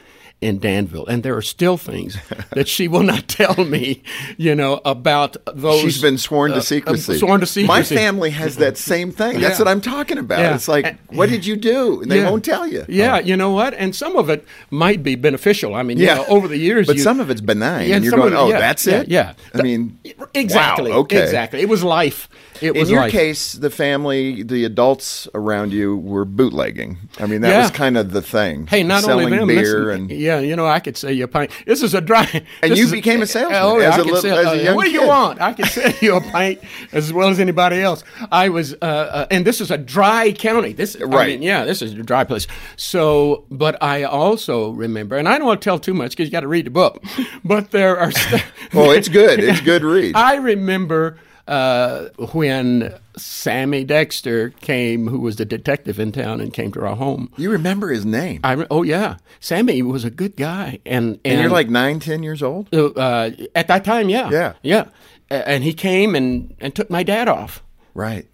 in Danville, and there are still things that she will not tell me, you know, about those. She's been sworn uh, to secrecy. sworn to secrecy. My family has that same thing. That's Yeah. what I'm talking about. Yeah. It's like, what did you do? And they Yeah. won't tell you. Yeah, you know what? And some of it might be beneficial. I mean, Yeah. you know, over the years, But you- some of it's benign. Yeah, and you're going, it- oh, that's it? Yeah, I mean, exactly. wow, okay. Exactly. It was life. It In your life. case, the family, the adults around you were bootlegging. I mean, that Yeah. was kind of the thing. Hey, not Selling only them. beer listen, and yeah, you know, I could sell you a pint. This is a dry. And you became a salesman Oh, yeah, as I a could little- sell, as a uh, young What do you want? I can sell you a pint as well as anybody else. I was, uh, uh, and this is a dry county. This, I Right. mean, yeah, this is a dry place. So, but I also remember, and I don't want to tell too much because you got to read the book. But there are. St- Oh, it's good. It's good read. I remember uh, when Sammy Dexter came, who was the detective in town, and came to our home. you remember his name. I oh yeah, Sammy was a good guy, and and you're like nine, ten years old? uh, at that time, yeah, Yeah. yeah, and he came and and took my dad off, Right.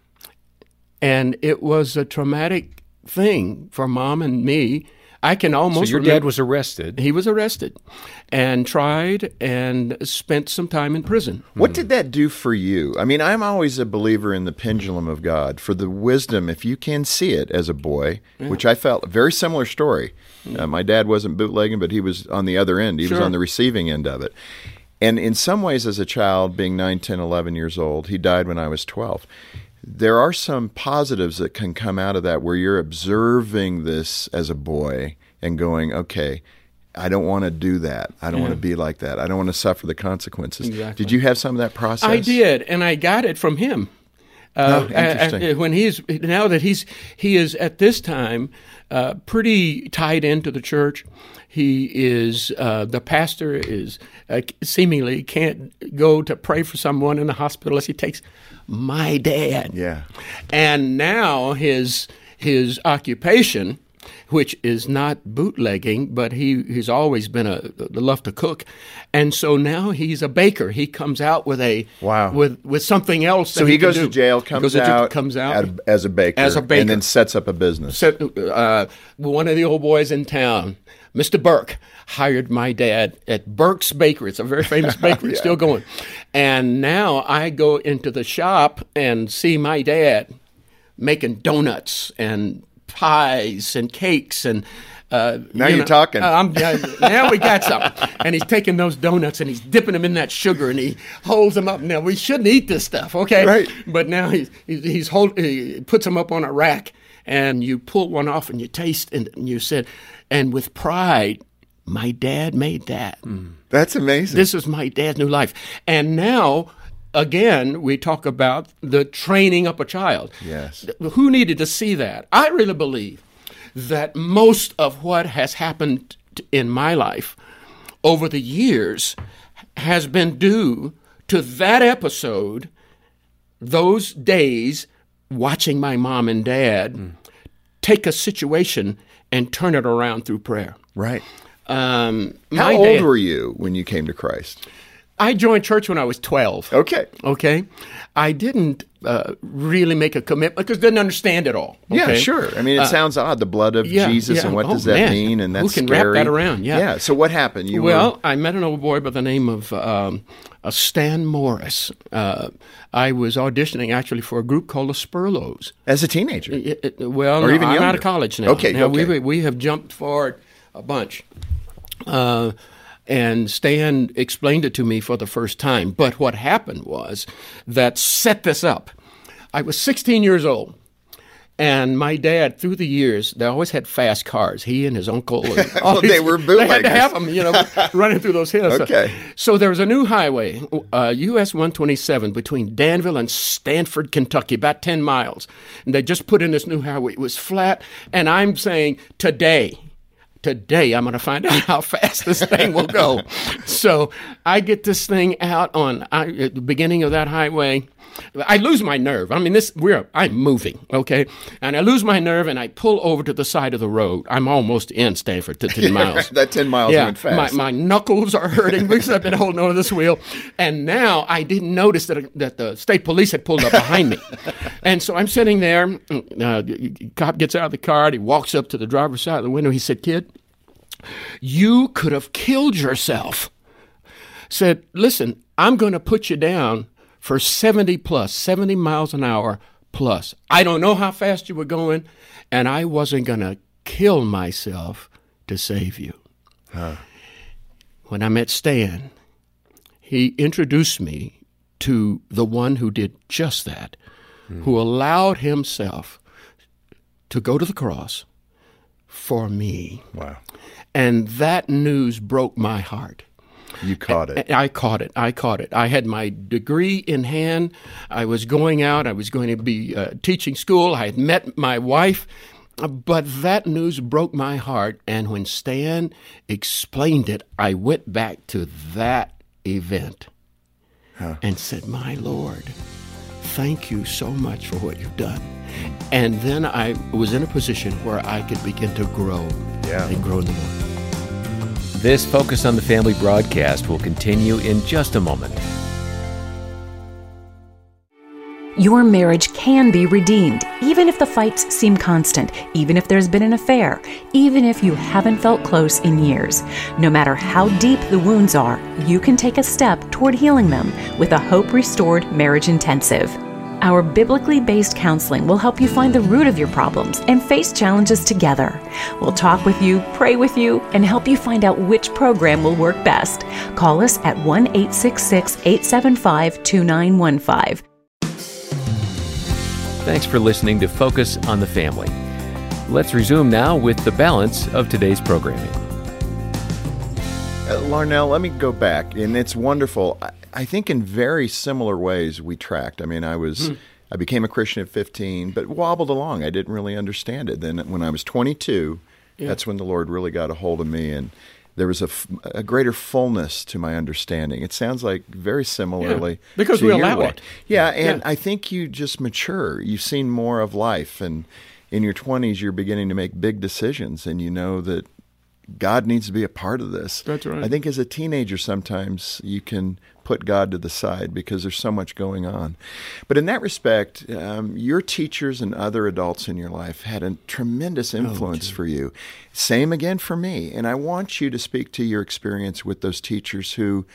and it was a traumatic thing for mom and me. I can almost. So your remember- dad was arrested. He was arrested, and tried, and spent some time in prison. What did that do for you? I mean, I'm always a believer in the pendulum of God for the wisdom, if you can see it as a boy, which I felt a very similar story. Uh, my dad wasn't bootlegging, but he was on the other end. He was on the receiving end of it. And in some ways, as a child, being 9, 10, 11 years old, he died when I was 12. There are some positives that can come out of that where you're observing this as a boy and going, okay, I don't want to do that. I don't want to be like that. I don't want to suffer the consequences. Exactly. Did you have some of that process? I did, and I got it from him. Uh, Oh, interesting. when he's now that he's he is at this time uh, pretty tied into the church. He is uh, the pastor is uh, seemingly can't go to pray for someone in the hospital unless he takes my dad. Yeah. and now his his occupation. Which is not bootlegging, but he, he's always been a, a love to cook, and so now he's a baker. He comes out with a Wow. with with something else. So that he can goes do. to jail, comes goes to jail, out, comes out at- as a baker, As a baker. and then sets up a business. Said, uh, one of the old boys in town, Mr. Burke, hired my dad at Burke's Bakery. It's a very famous bakery, it's still going. And now I go into the shop and see my dad making donuts and pies and cakes and. Uh, Now you you're talking. uh, yeah, now we got something. And he's taking those donuts and he's dipping them in that sugar and he holds them up. Now we shouldn't eat this stuff, okay? Right. But now he's he's, he's hold, he puts them up on a rack and you pull one off and you taste and, and you said, and with pride, my dad made that. That's amazing. This is my dad's new life. And now, again, we talk about the training up a child. Yes. Who needed to see that? I really believe that most of what has happened in my life over the years has been due to that episode, those days watching my mom and dad take a situation and turn it around through prayer. right. Um, How my old dad- were you when you came to Christ? I joined church when I was 12. Okay. Okay. I didn't uh, really make a commitment because I didn't understand it all. Yeah, sure. I mean, it sounds odd. The blood of yeah, Jesus, yeah. and what Oh, does that man. mean? And Who that's can wrap that around? Yeah. Yeah. So what happened? You well, were I met an old boy by the name of um, uh, Stan Morris. Uh, I was auditioning actually for a group called the Spurlows. as a teenager. It- it- well, Or no, even I'm out younger. of college now. Okay, Now, okay. We, we have jumped forward a bunch. And Stan explained it to me for the first time. But what happened was that set this up. I was 16 years old. And my dad, through the years, they always had fast cars. He and his uncle. And all Well, they were They had to have them, you know, running through those hills. Okay. So there was a new highway, uh, US 127, between Danville and Stanford, Kentucky, about 10 miles. And they just put in this new highway. It was flat. And I'm saying, today, today I'm going to find out how fast this thing will go. so I get this thing out on I, at the beginning of that highway. I lose my nerve. I mean, this we're I'm moving, okay, and I lose my nerve, and I pull over to the side of the road. I'm almost in Stanford to ten miles. that 10 miles yeah, went fast. My, my knuckles are hurting because I've been holding onto this wheel, and now I didn't notice that that the state police had pulled up behind me, and so I'm sitting there. Uh, cop gets out of the car. And he walks up to the driver's side of the window. He said, "Kid, you could have killed yourself." Said, "Listen, I'm going to put you down for 70 plus, 70 miles an hour plus. I don't know how fast you were going, and I wasn't going to kill myself to save you." When I met Stan, he introduced me to the one who did just that, hmm. who allowed himself to go to the cross for me. wow. And that news broke my heart. You caught it. I caught it. I caught it. I had my degree in hand. I was going out. I was going to be uh, teaching school. I had met my wife. But that news broke my heart. And when Stan explained it, I went back to that event and said, My Lord, thank you so much for what you've done. And then I was in a position where I could begin to grow Yeah. and grow in the Lord. This Focus on the Family broadcast will continue in just a moment. Your marriage can be redeemed, even if the fights seem constant, even if there's been an affair, even if you haven't felt close in years. No matter how deep the wounds are, you can take a step toward healing them with a Hope Restored Marriage Intensive. Our biblically based counseling will help you find the root of your problems and face challenges together. We'll talk with you, pray with you, and help you find out which program will work best. Call us at 1 866 875 2915. Thanks for listening to Focus on the Family. Let's resume now with the balance of today's programming. Uh, Larnelle, let me go back, and it's wonderful. I, think in very similar ways we tracked. I mean, I was. Hmm. I became a Christian at 15, but wobbled along. I didn't really understand it. Then, when I was 22, that's when the Lord really got a hold of me, and there was a, f- a greater fullness to my understanding. It sounds like very similarly because to we allow walk. it. Yeah, and Yeah. I think you just mature. You've seen more of life, and in your 20s, you're beginning to make big decisions, and you know that God needs to be a part of this. That's right. I think as a teenager, sometimes you can put God to the side because there's so much going on. But in that respect, um, your teachers and other adults in your life had a tremendous influence for you. Same again for me. And I want you to speak to your experience with those teachers who,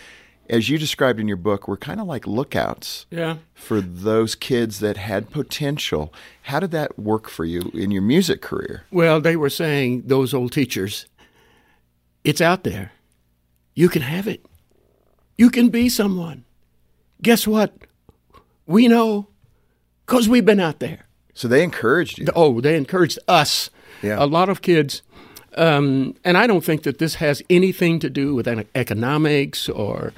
as you described in your book, were kind of like lookouts Yeah. for those kids that had potential. How did that work for you in your music career? Well, they were saying, those old teachers, it's out there. You can have it. You can be someone. Guess what? We know because we've been out there. So they encouraged you. Oh, they encouraged us. Yeah. A lot of kids. Um, and I don't think that this has anything to do with economics or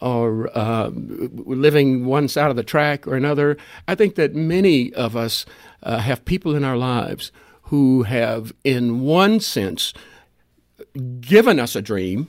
or uh, living one side of the track or another. I think that many of us uh, have people in our lives who have, in one sense, given us a dream,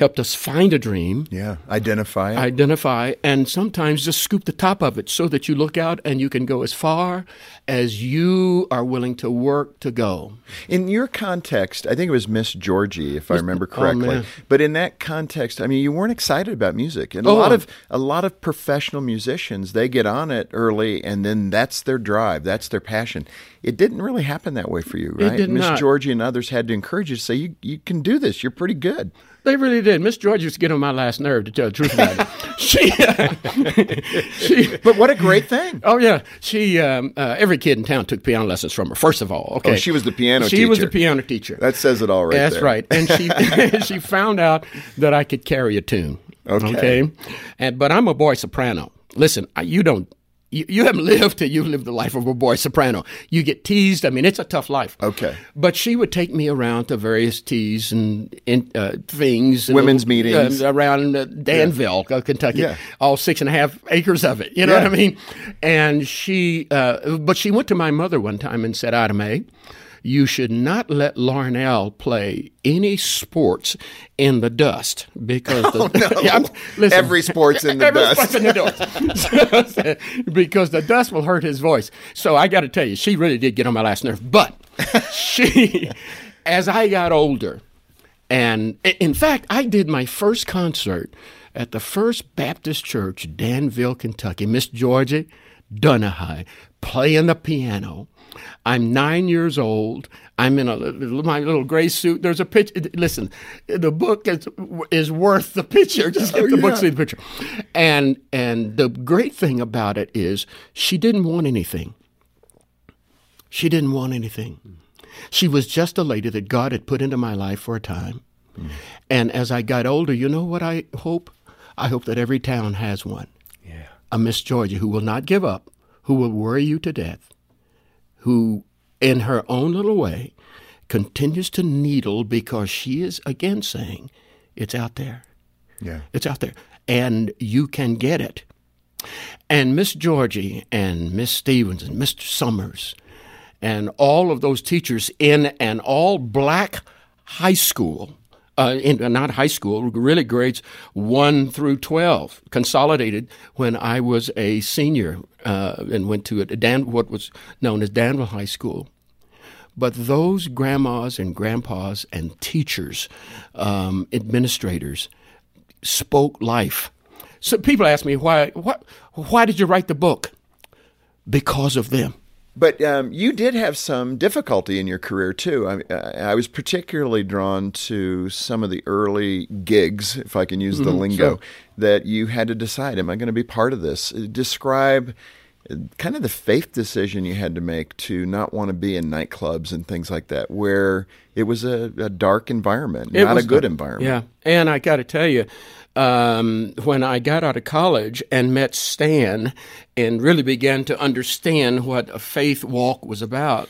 helped us find a dream, Yeah, identify it. identify, and sometimes just scoop the top of it so that you look out and you can go as far as you are willing to work to go. In your context, I think it was Miss Georgie, if I remember oh, correctly. man. but in that context, I mean, you weren't excited about music, and a Oh. lot of a lot of professional musicians they get on it early, and then that's their drive, that's their passion. It didn't really happen that way for you, right? Miss. Georgie and others had to encourage you to say, "You you can do this. You're pretty good." They really did. Miss George used to get on my last nerve, to tell the truth about it. she, she, But what a great thing! oh yeah, she. Um, uh, every kid in town took piano lessons from her. First of all, okay, Oh, she was the piano She was the teacher. piano teacher. That says it all right That's there. right. And she she found out that I could carry a tune. Okay. And but I'm a boy soprano. Listen, I, you don't. You, you haven't lived till you've lived the life of a boy soprano. You get teased. I mean, it's a tough life. Okay. But she would take me around to various teas and in, uh, things. and Women's little- meetings. uh, around uh, Danville, uh, Kentucky. Yeah. All six and a half acres of it. You know Yeah. what I mean? And she, uh, but she went to my mother one time and said, Ida Mae, you should not let Larnelle play any sports in the dust because the, oh, Yeah, I'm- listen, Every sport's in the every dust. sport's in the dust. because the dust will hurt his voice. So I got to tell you, she really did get on my last nerve. But she, as I got older, and in fact, I did my first concert at the First Baptist Church, Danville, Kentucky. Miss Georgie Dunahigh playing the piano. I'm nine years old. I'm in a, my little gray suit. There's a picture. Listen, the book is is worth the picture. Just get oh, the book, see the picture. And and the great thing about it is she didn't want anything. She didn't want anything. She was just a lady that God had put into my life for a time. Mm. And as I got older, you know what I hope? I hope that every town has one. Yeah. A Miss Georgia who will not give up, who will worry you to death, who, in her own little way, continues to needle because she is again saying, It's out there. Yeah. It's out there. And you can get it. And Miss Georgie and Miss Stevens and Mr. Summers and all of those teachers in an all black high school, uh, in, uh, not high school, really grades 1 through 12, consolidated when I was a senior uh, and went to a Dan, what was known as Danville High School. But those grandmas and grandpas and teachers, um, administrators, spoke life So people ask me why what why did you write the book? Because of them. But um, you did have some difficulty in your career too. I, I was particularly drawn to some of the early gigs, if I can use the lingo, sure. that you had to decide: Am I going to be part of this? Uh, Describe uh, kind of the faith decision you had to make to not want to be in nightclubs and things like that, where it was a, a dark environment, It not a good the- environment. Yeah, and I got to tell you, um, when I got out of college and met Stan and really began to understand what a faith walk was about,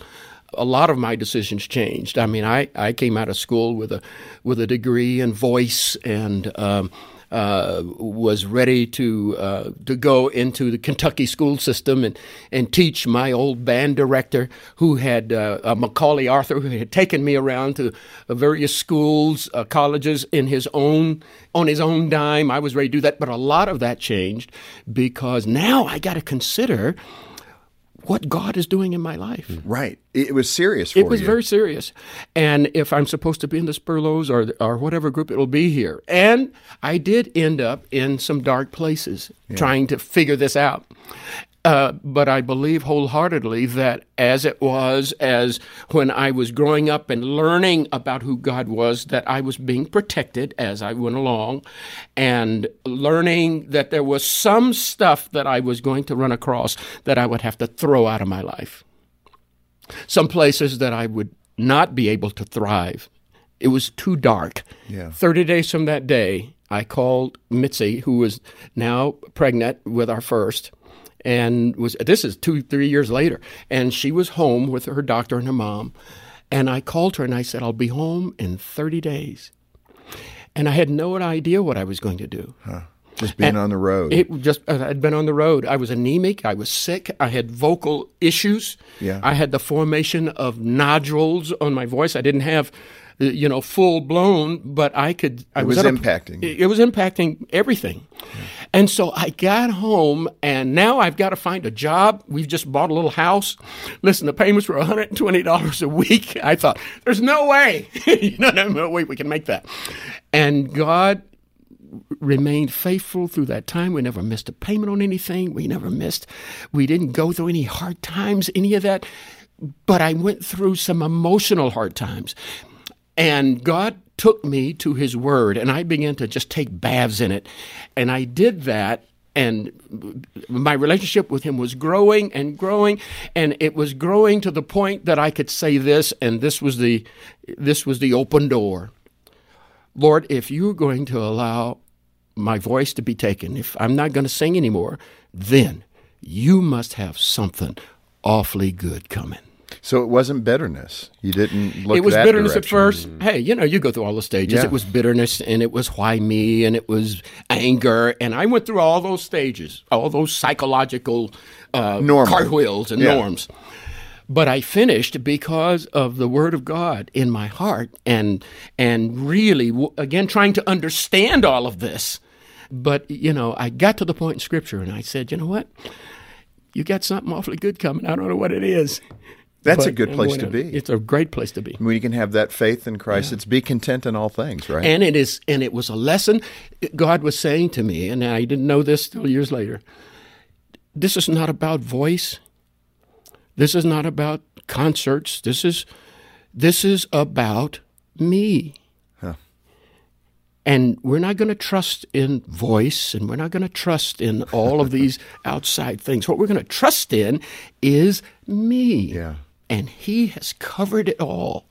a lot of my decisions changed. I mean, I, I came out of school with a with a degree in voice and. Um, uh, was ready to uh, to go into the Kentucky school system and, and teach my old band director, who had uh, Macaulay Arthur, who had taken me around to uh, various schools, uh, colleges in his own on his own dime. I was ready to do that, but a lot of that changed because now I got to consider what God is doing in my life. Mm. Right. It was serious for It was you. very serious. And if I'm supposed to be in the Spurlows or or whatever group, it'll be here. And I did end up in some dark places trying to figure this out. Uh, but I believe wholeheartedly that as it was, as when I was growing up and learning about who God was, that I was being protected as I went along and learning that there was some stuff that I was going to run across that I would have to throw out of my life some places that I would not be able to thrive. It was too dark. Yeah. 30 days from that day, I called Mitzi, who was now pregnant with our first, and was this is two, three years later, and she was home with her doctor and her mom. And I called her and I said, I'll be home in 30 days. And I had no idea what I was going to do. Just being on the road. It just I had been on the road. I was anemic. I was sick. I had vocal issues. Yeah. I had the formation of nodules on my voice. I didn't have, uh, Uh, you know, full blown, but I could. I It was a- impacting. It, it was impacting everything. And so I got home, and now I've got to find a job. We've just bought a little house. Listen, the payments were $120 a week. I thought, there's no way, no, no, no way we can make that. And God remained faithful through that time. We never missed a payment on anything. We never missed, we didn't go through any hard times, any of that. But I went through some emotional hard times. And God took me to His Word, and I began to just take baths in it. And I did that. And my relationship with him was growing and growing, and it was growing to the point that I could say this, and this was the, this was the open door. Lord, if you're going to allow my voice to be taken, if I'm not going to sing anymore, then you must have something awfully good coming. So it wasn't bitterness. You didn't look it was that bitterness at direction. first. Hey, you know, you go through all the stages. Yeah. It was bitterness and it was why me and it was anger. And I went through all those stages, all those psychological uh, Normal. cartwheels and Yeah. norms. But I finished because of the Word of God in my heart, and and really, again, trying to understand all of this. But you know, I got to the point in Scripture, and I said, you know what, you got something awfully good coming. I don't know what it is. That's a good place to be. It's a great place to be. when you can have that faith in Christ, it's be content in all things, right? And it is, and it was a lesson God was saying to me, and I didn't know this till years later. This is not about voice. This is not about concerts. This is, this is about me. And we're not going to trust in voice, and we're not going to trust in all of these outside things. What we're going to trust in is me. Yeah. And He has covered it all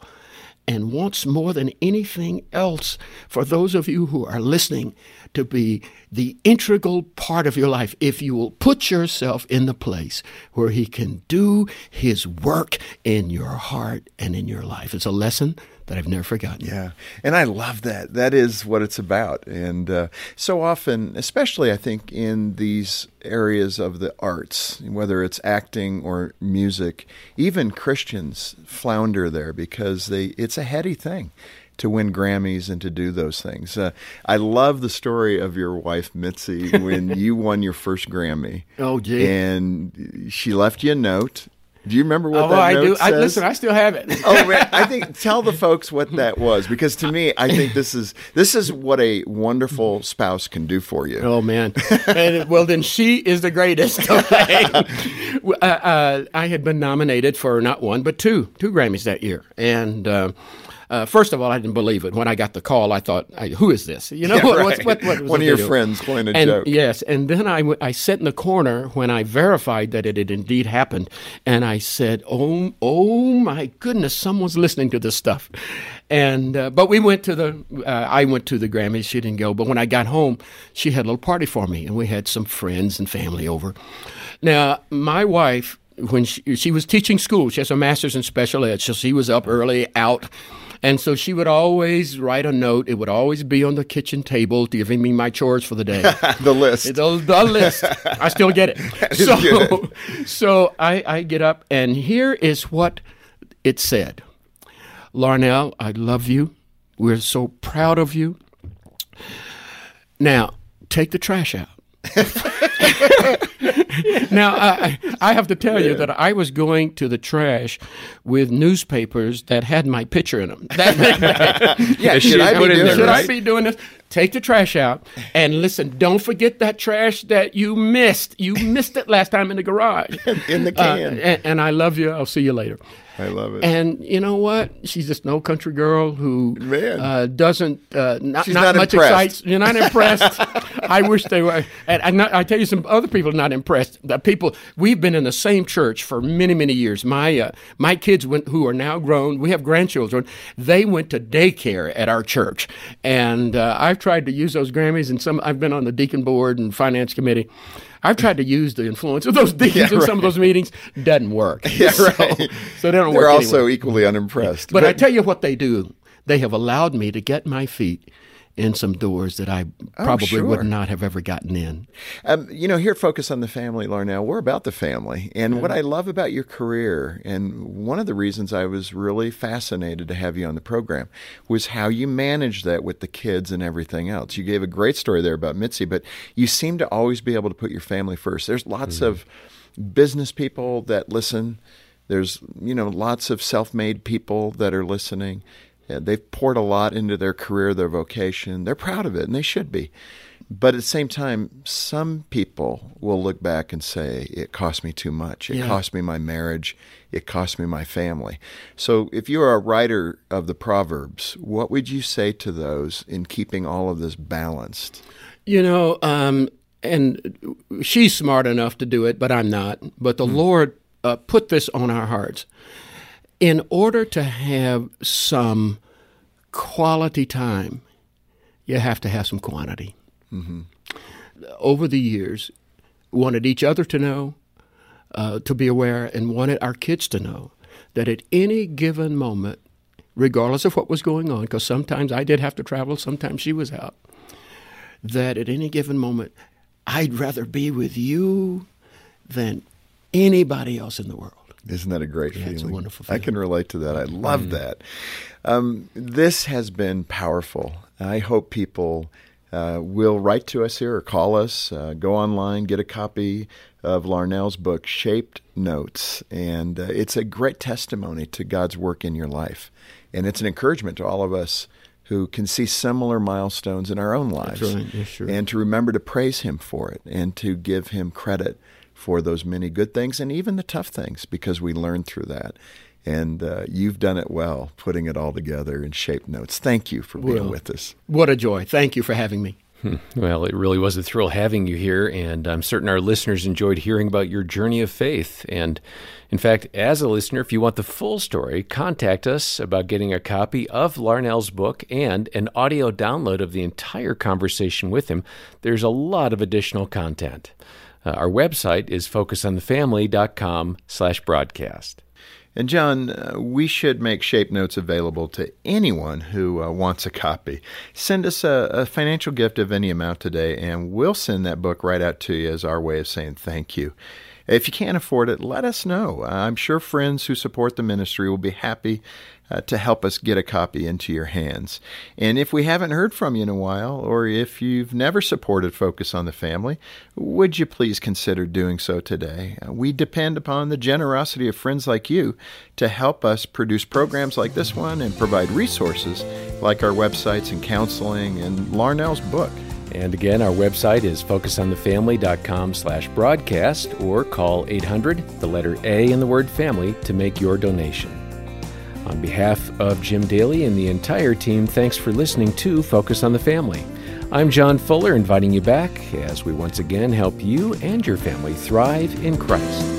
and wants more than anything else for those of you who are listening to be the integral part of your life if you will put yourself in the place where he can do his work in your heart and in your life. It's a lesson that I've never forgotten. Yeah, and I love that. That is what it's about. And uh, so often, especially I think in these areas of the arts, whether it's acting or music, even Christians flounder there because they it's a heady thing to win Grammys and to do those things. Uh, I love the story of your wife Mitzi when you won your first Grammy. Oh, gee. And she left you a note Do you remember what that was? oh, that I note do. I, says? listen, I still have it. oh man, I think tell the folks what that was because to me, I think this is this is what a wonderful spouse can do for you. Oh man! and, well, then she is the greatest. Okay? uh, uh, I had been nominated for not one but two two Grammys that year, and. Uh, uh, first of all, I didn't believe it. When I got the call, I thought, "Who is this?" You know, Yeah, right. what's, what, what was One of your friends playing a and, joke. Yes, and then I, w- I sat in the corner when I verified that it had indeed happened, and I said, "Oh, oh my goodness, someone's listening to this stuff." And uh, but we went to the, uh, I went to the Grammys. She didn't go, but when I got home, she had a little party for me, and we had some friends and family over. Now, my wife, when she, she was teaching school, she has a master's in special ed, so she was up early, out. And so she would always write a note. It would always be on the kitchen table, giving me my chores for the day. the list. the, the list. I still get it. So, so I, I get up, and here is what it said Larnelle, I love you. We're so proud of you. Now, take the trash out. now, I, I have to tell you that I was going to the trash with newspapers that had my picture in them. That, Yeah, should I be doing should this? I be doing this? Take the trash out and listen. Don't forget that trash that you missed. You missed it last time in the garage. In the Uh, can. and, and I love you. I'll see you later. I love it. And you know what? She's just no country girl who uh, doesn't uh, not, She's not, not much impressed. excites. You're not impressed. I wish they were. And I, not, I tell you, some other people are not impressed. The people we've been in the same church for many many years. My uh, my kids went who are now grown. We have grandchildren. They went to daycare at our church, and uh, I've tried to use those Grammys. And some I've been on the deacon board and finance committee. I've tried to use the influence of those deacons Yeah, in some of those meetings. Doesn't work. Yeah, so, right. so they don't They're work also anyway. equally unimpressed. But I tell you what they do. They have allowed me to get my feet in some doors that I probably sure. would not have ever gotten in. Um, you know, here Focus on the Family, Larnelle, we're about the family. And what I love about your career, and one of the reasons I was really fascinated to have you on the program, was how you managed that with the kids and everything else. You gave a great story there about Mitzi, but you seem to always be able to put your family first. There's lots of business people that listen. There's, you know, lots of self-made people that are listening. Yeah, they've poured a lot into their career, their vocation. They're proud of it, and they should be. But at the same time, some people will look back and say, it cost me too much. It Yeah. cost me my marriage. It cost me my family. So, if you are a writer of the Proverbs, what would you say to those in keeping all of this balanced? You know, um, and she's smart enough to do it, but I'm not. But the Lord uh, put this on our hearts. In order to have some quality time, you have to have some quantity. Over the years, wanted each other to know, uh, to be aware, and wanted our kids to know that at any given moment, regardless of what was going on, because sometimes I did have to travel, sometimes she was out, that at any given moment, I'd rather be with you than anybody else in the world. Isn't that a great Yeah, feeling? it's a wonderful I can relate to that. I love Mm. that. Um, this has been powerful. I hope people uh, will write to us here or call us, uh, go online, get a copy of Larnelle's book, Shaped Notes. And uh, it's a great testimony to God's work in your life. And it's an encouragement to all of us who can see similar milestones in our own lives. right. Yeah, sure. And to remember to praise Him for it and to give Him credit for those many good things and even the tough things because we learn through that. And uh, you've done it well, putting it all together in shape notes. Thank you for being Well, with us. What a joy. Thank you for having me. Well, it really was a thrill having you here, and I'm certain our listeners enjoyed hearing about your journey of faith. And in fact, as a listener, if you want the full story, contact us about getting a copy of Larnelle's book and an audio download of the entire conversation with him. There's a lot of additional content. Uh, our website is focusonthefamily.com slash broadcast. And John, uh, we should make shape notes available to anyone who uh, wants a copy. Send us a, a financial gift of any amount today, and we'll send that book right out to you as our way of saying thank you. If you can't afford it, let us know. I'm sure friends who support the ministry will be happy uh, to help us get a copy into your hands. And if we haven't heard from you in a while, or if you've never supported Focus on the Family, would you please consider doing so today? Uh, we depend upon the generosity of friends like you to help us produce programs like this one and provide resources like our websites and counseling and Larnelle's book. And again, our website is focusonthefamily.com slash broadcast or call 800, the letter A in the word family, to make your donation. On behalf of Jim Daly and the entire team, thanks for listening to Focus on the Family. I'm John Fuller, inviting you back as we once again help you and your family thrive in Christ.